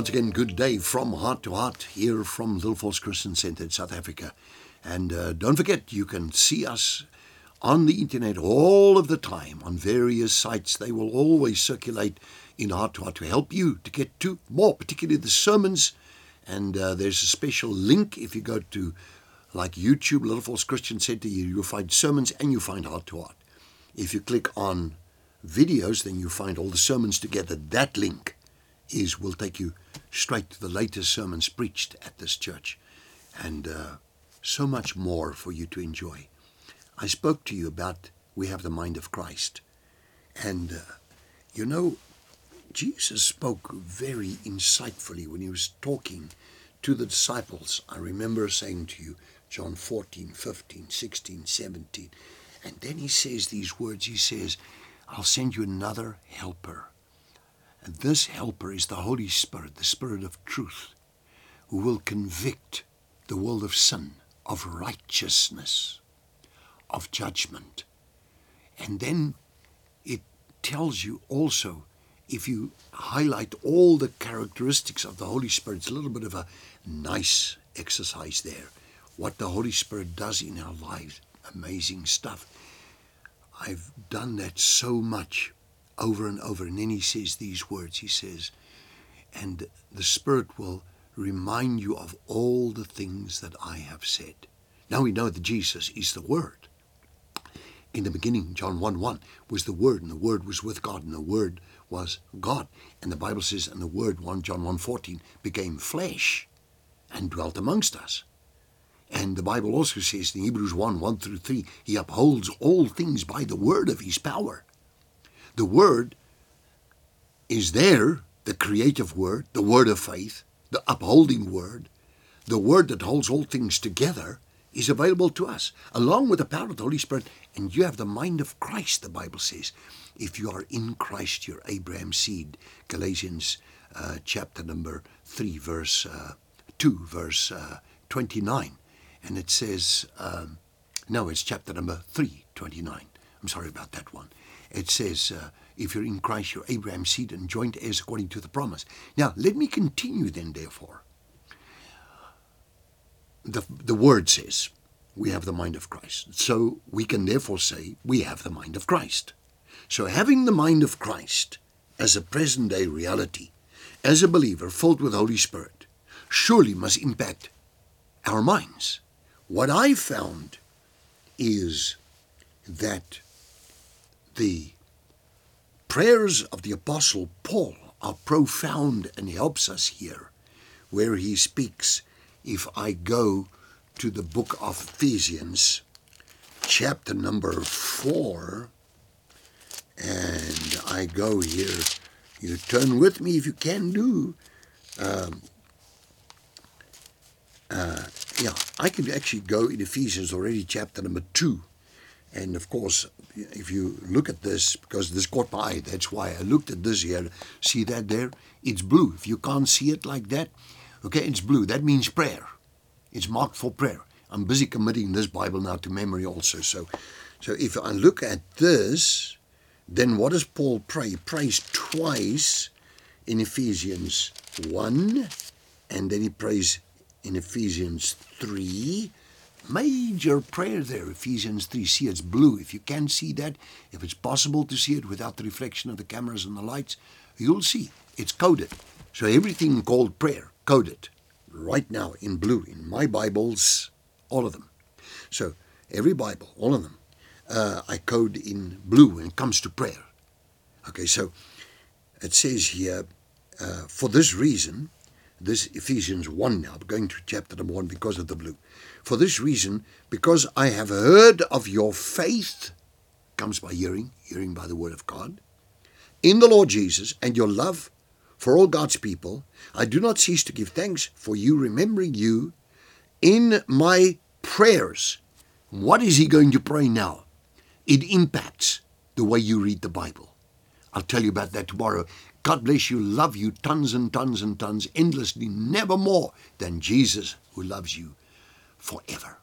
Once again, good day from heart to heart here from Little Falls Christian Center in South Africa. And uh, don't forget, you can see us on the internet all of the time on various sites. They will always circulate in heart to heart to help you to get to more, particularly the sermons. And uh, there's a special link if you go to like YouTube, Little Falls Christian Center, you, you'll find sermons and you find heart to heart. If you click on videos, then you find all the sermons together. That link is we'll take you straight to the latest sermons preached at this church, and uh, so much more for you to enjoy. I spoke to you about we have the mind of Christ, and uh, you know, Jesus spoke very insightfully when he was talking to the disciples. I remember saying to you, John 14, 15, 16, 17. And then he says these words. He says, I'll send you another helper. And this helper is the Holy Spirit, the Spirit of truth, who will convict the world of sin, of righteousness, of judgment. And then it tells you also, if you highlight all the characteristics of the Holy Spirit, it's a little bit of a nice exercise there. What the Holy Spirit does in our lives, amazing stuff. I've done that so much over and over. And then he says these words He says, And the Spirit will remind you of all the things that I have said. Now we know that Jesus is the Word. In the beginning, John 1 1 was the Word, and the Word was with God, and the Word was God. And the Bible says, and the Word, 1 John 1 14, became flesh and dwelt amongst us. And the Bible also says in Hebrews 1 1 through 3, He upholds all things by the word of His power. The word is there, the creative word, the word of faith, the upholding word, the word that holds all things together is available to us, along with the power of the Holy Spirit. And you have the mind of Christ, the Bible says. If you are in Christ, you're Abraham's seed. Galatians uh, chapter number 3, verse uh, 2, verse uh, 29 and it says, um, no, it's chapter number 329. I'm sorry about that one. It says, uh, if you're in Christ, you're Abraham's seed and joint heirs according to the promise. Now, let me continue then, therefore. The, the word says, we have the mind of Christ. So we can therefore say, we have the mind of Christ. So having the mind of Christ as a present day reality, as a believer filled with Holy Spirit, surely must impact our minds. What I found is that the prayers of the Apostle Paul are profound and helps us here, where he speaks. If I go to the book of Ephesians, chapter number four, and I go here, you turn with me if you can do. Um, uh, yeah, I can actually go in Ephesians already, chapter number two. And of course, if you look at this, because this caught my eye, that's why I looked at this here. See that there? It's blue. If you can't see it like that, okay, it's blue. That means prayer. It's marked for prayer. I'm busy committing this Bible now to memory also. So, so if I look at this, then what does Paul pray? He prays twice in Ephesians 1, and then he prays in Ephesians 3. Major prayer there, Ephesians 3. See, it's blue. If you can see that, if it's possible to see it without the reflection of the cameras and the lights, you'll see it's coded. So everything called prayer, coded right now in blue, in my Bibles, all of them. So every Bible, all of them, uh, I code in blue when it comes to prayer. Okay, so it says here, uh, for this reason, this Ephesians 1 now, going to chapter number 1 because of the blue. For this reason, because I have heard of your faith, comes by hearing, hearing by the word of God, in the Lord Jesus, and your love for all God's people, I do not cease to give thanks for you, remembering you in my prayers. What is he going to pray now? It impacts the way you read the Bible. I'll tell you about that tomorrow. God bless you, love you tons and tons and tons, endlessly, never more than Jesus who loves you forever.